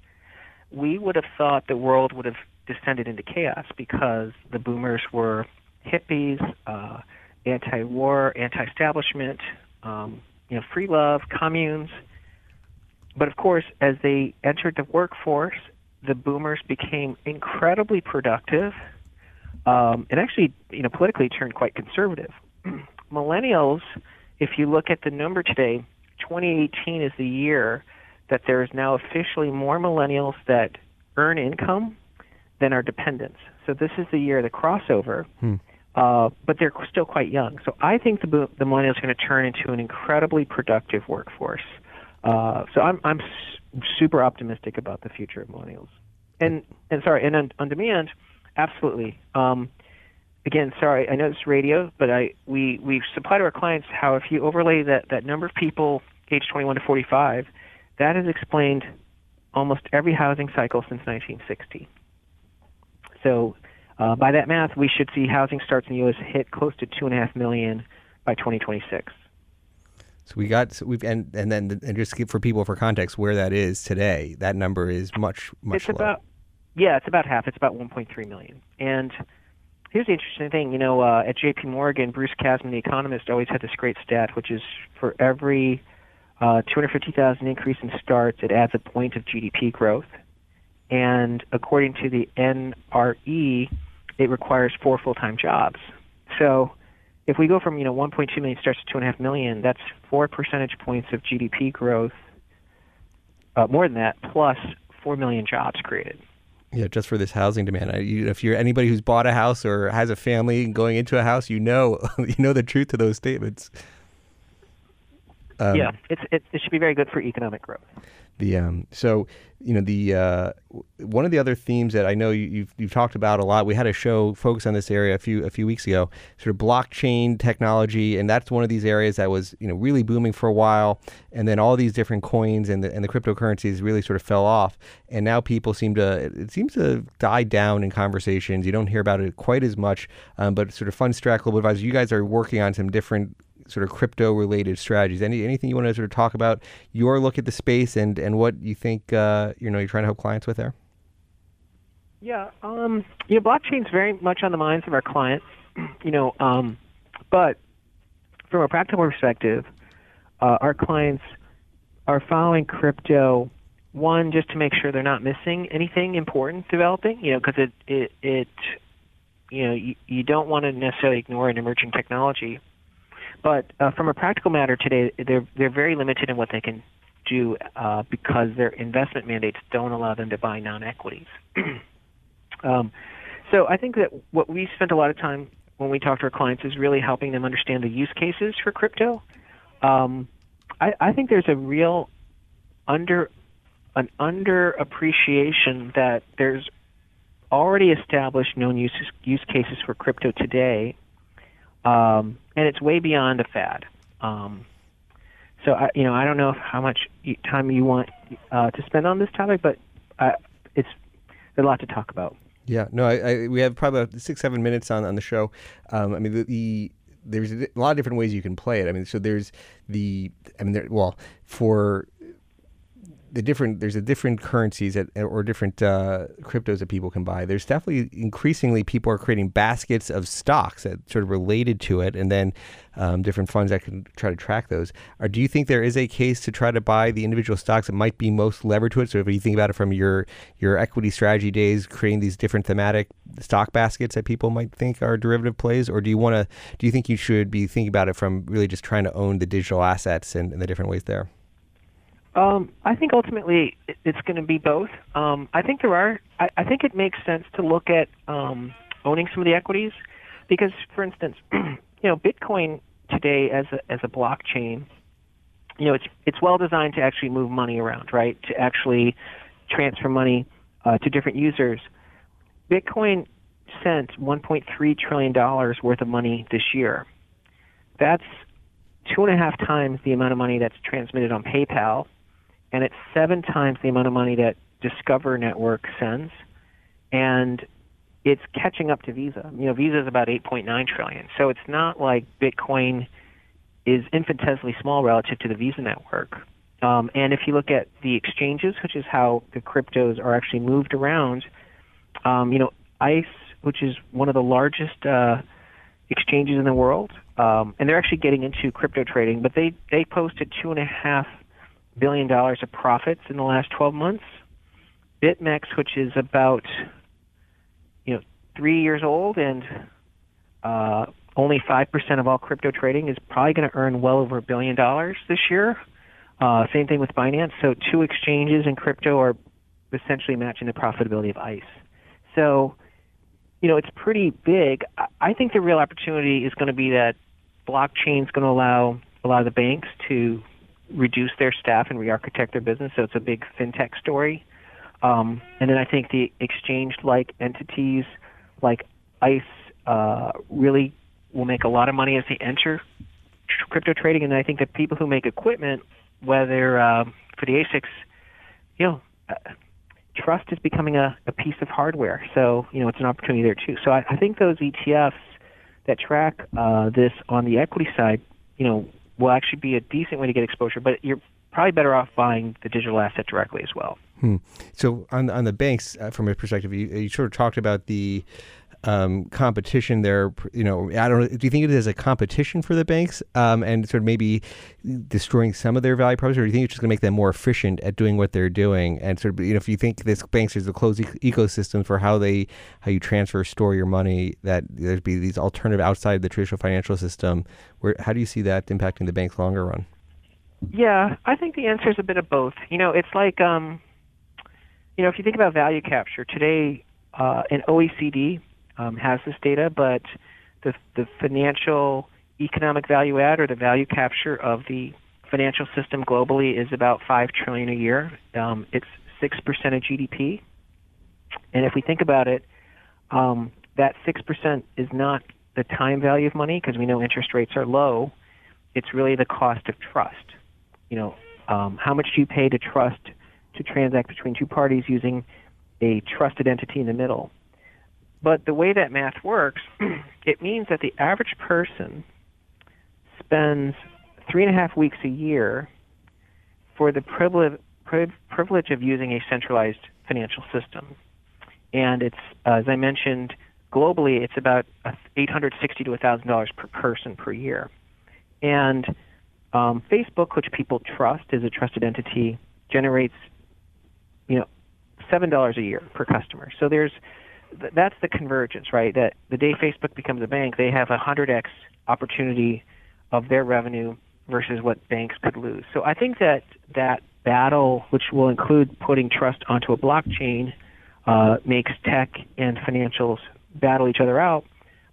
we would have thought the world would have descended into chaos because the boomers were hippies, uh, anti-war, anti-establishment, um, you know, free love, communes. But of course, as they entered the workforce, the boomers became incredibly productive, um, and actually, you know, politically turned quite conservative. <clears throat> Millennials, if you look at the number today, 2018 is the year that there is now officially more millennials that earn income than are dependents. So this is the year of the crossover. Hmm. Uh, but they're still quite young. So I think the, the millennials are going to turn into an incredibly productive workforce. Uh, so I'm I'm super optimistic about the future of millennials. And and sorry, and on, on demand, absolutely. Um, again, sorry, I know it's radio, but I we we supply to our clients how if you overlay that that number of people age 21 to 45, that has explained almost every housing cycle since 1960. So uh, by that math, we should see housing starts in the U.S. hit close to two and a half million by 2026. So we got so we've and and then and just for people for context where that is today, that number is much much it's lower. about yeah, it's about half. It's about 1.3 million. And here's the interesting thing. You know, uh, at J.P. Morgan, Bruce Kasman, the economist, always had this great stat, which is for every uh, 250,000 increase in starts, it adds a point of GDP growth. And according to the NRE, it requires four full-time jobs. So if we go from you know 1.2 million starts to 2.5 million, that's four percentage points of GDP growth. Uh, more than that, plus four million jobs created. Yeah, just for this housing demand. I, you, if you're anybody who's bought a house or has a family going into a house, you know <laughs> you know the truth to those statements. Um, yeah, it's it, it should be very good for economic growth. The um, so you know the uh, one of the other themes that I know you, you've you've talked about a lot. We had a show focused on this area a few a few weeks ago, sort of blockchain technology, and that's one of these areas that was you know really booming for a while, and then all these different coins and the and the cryptocurrencies really sort of fell off, and now people seem to it seems to die down in conversations. You don't hear about it quite as much, um, but sort of Fundstrat Global Advisors, you guys are working on some different sort of crypto related strategies. Any anything you want to sort of talk about your look at the space and and what you think uh, you know you're trying to help clients with there? Yeah, um, you know, blockchain's very much on the minds of our clients. <clears throat> You know, um, but from a practical perspective, uh, our clients are following crypto. One, just to make sure they're not missing anything important developing. You know, because it it it you know you, you don't want to necessarily ignore an emerging technology. But uh, from a practical matter today, they're they're very limited in what they can do uh, because their investment mandates don't allow them to buy non-equities. <clears throat> um, so I think that what we spent a lot of time when we talk to our clients is really helping them understand the use cases for crypto. Um, I, I think there's a real under an under appreciation that there's already established known use use cases for crypto today, um, and it's way beyond a fad. Um, so I, you know, I don't know how much time you want uh, to spend on this topic, but uh, it's a lot to talk about. Yeah, no, I, I, we have probably about six, seven minutes on, on the show. Um, I mean, the, the there's a lot of different ways you can play it. I mean, so there's the, I mean, there, well, for the different there's a different currencies that, or different uh, cryptos that people can buy. There's definitely increasingly people are creating baskets of stocks that sort of related to it, and then um, different funds that can try to track those. Or do you think there is a case to try to buy the individual stocks that might be most levered to it? So if you think about it from your your equity strategy days, creating these different thematic stock baskets that people might think are derivative plays, or do you want to? Do you think you should be thinking about it from really just trying to own the digital assets and, and the different ways there? Um, I think ultimately it's going to be both. Um, I think there are. I, I, think it makes sense to look at um, owning some of the equities because, for instance, <clears throat> you know, Bitcoin today as a, as a blockchain, you know, it's it's well designed to actually move money around, right? To actually transfer money uh, to different users. Bitcoin sent 1.3 trillion dollars worth of money this year. That's two and a half times the amount of money that's transmitted on PayPal and it's seven times the amount of money that Discover Network sends, and it's catching up to Visa. You know, Visa is about 8.9 trillion, so it's not like Bitcoin is infinitesimally small relative to the Visa network. Um, and if you look at the exchanges, which is how the cryptos are actually moved around, Um, you know, ICE, which is one of the largest uh, exchanges in the world, um, and they're actually getting into crypto trading, but they they posted two and a half billion dollars of profits in the last 12 months. BitMEX, which is about you know three years old and uh, only five percent of all crypto trading, is probably going to earn well over a billion dollars this year. Uh, same thing with Binance. So two exchanges in crypto are essentially matching the profitability of ICE. So, you know, it's pretty big. I think the real opportunity is going to be that blockchain is going to allow a lot of the banks to reduce their staff and re-architect their business. So it's a big fintech story. Um, and then I think the exchange-like entities like ICE uh, really will make a lot of money as they enter crypto trading. And I think that people who make equipment, whether uh, for the ASICs, you know, uh, trust is becoming a, a piece of hardware. So you know, it's an opportunity there too. So I, I think those ETFs that track uh, this on the equity side, you know, will actually be a decent way to get exposure. But you're probably better off buying the digital asset directly as well. Hmm. So on on the banks, uh, from a perspective, you, you sort of talked about the um, competition there. You know, I don't. Know. Do you think it is a competition for the banks, um, and sort of maybe destroying some of their value proposition, or do you think it's just going to make them more efficient at doing what they're doing? And sort of, you know, if you think this banks is a closed e- ecosystem for how they how you transfer, store your money, that there'd be these alternative outside the traditional financial system. Where how do you see that impacting the banks longer run? Yeah, I think the answer is a bit of both. You know, it's like, um, you know, if you think about value capture today, uh, in OECD, um, has this data, but the, the financial economic value add or the value capture of the financial system globally is about five trillion a year. Um, it's six percent of GDP, and if we think about it, um, that six percent is not the time value of money because we know interest rates are low. It's really the cost of trust. You know, um, how much do you pay to trust to transact between two parties using a trusted entity in the middle? But the way that math works, <clears throat> it means that the average person spends three and a half weeks a year for the privilege, privilege of using a centralized financial system. And it's, as I mentioned, globally, it's about 860 to $1,000 per person per year. And um, Facebook, which people trust, is a trusted entity, generates, you know, seven dollars a year per customer. So there's that's the convergence, right? That the day Facebook becomes a bank, they have a 100x opportunity of their revenue versus what banks could lose. So I think that that battle, which will include putting trust onto a blockchain, uh, makes tech and financials battle each other out.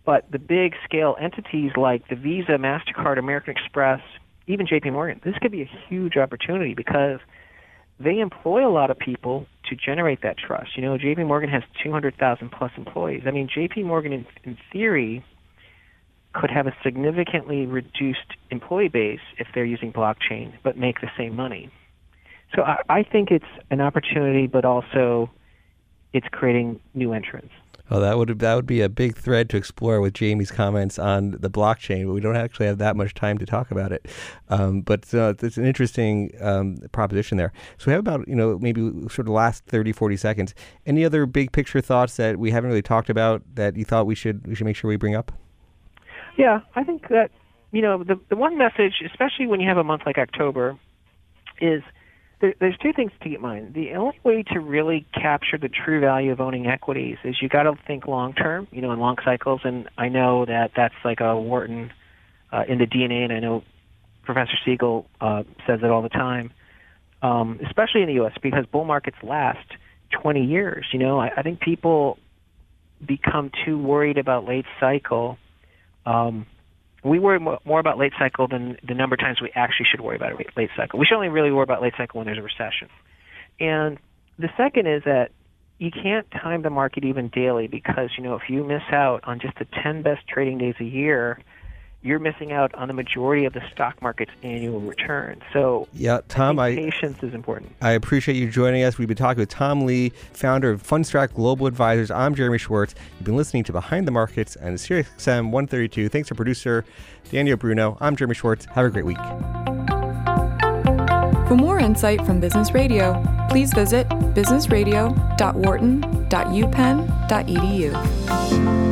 But the big scale entities like the Visa, MasterCard, American Express, even JP Morgan, this could be a huge opportunity because – they employ a lot of people to generate that trust. You know, JP Morgan has 200,000 plus employees. I mean, JP Morgan, in, in theory, could have a significantly reduced employee base if they're using blockchain, but make the same money. So I, I think it's an opportunity, but also it's creating new entrants. Well, that would that would be a big thread to explore with Jamie's comments on the blockchain, but we don't actually have that much time to talk about it. Um, but uh, it's an interesting um, proposition there. So we have about you know maybe sort of the last 30, 40 seconds. Any other big picture thoughts that we haven't really talked about that you thought we should we should make sure we bring up? Yeah, I think that you know the the one message, especially when you have a month like October, is there, there's two things to keep in mind. The only way to really capture the true value of owning equities is you got to think long term, you know, in long cycles. And I know that that's like a Wharton uh, in the DNA, and I know Professor Siegel uh, says it all the time, um, especially in the U.S. because bull markets last 20 years. You know, I, I think people become too worried about late cycle. Um, we worry more about late cycle than the number of times we actually should worry about late cycle. We should only really worry about late cycle when there's a recession. And the second is that you can't time the market even daily because, you know, if you miss out on just the 10 best trading days a year, you're missing out on the majority of the stock market's annual return. So, yeah, Tom, I, I patience is important. I appreciate you joining us. We've been talking with Tom Lee, founder of Fundstrat Global Advisors. I'm Jeremy Schwartz. You've been listening to Behind the Markets and SiriusXM 132. Thanks to producer Daniel Bruno. I'm Jeremy Schwartz. Have a great week. For more insight from Business Radio, please visit businessradio.wharton.upenn.edu.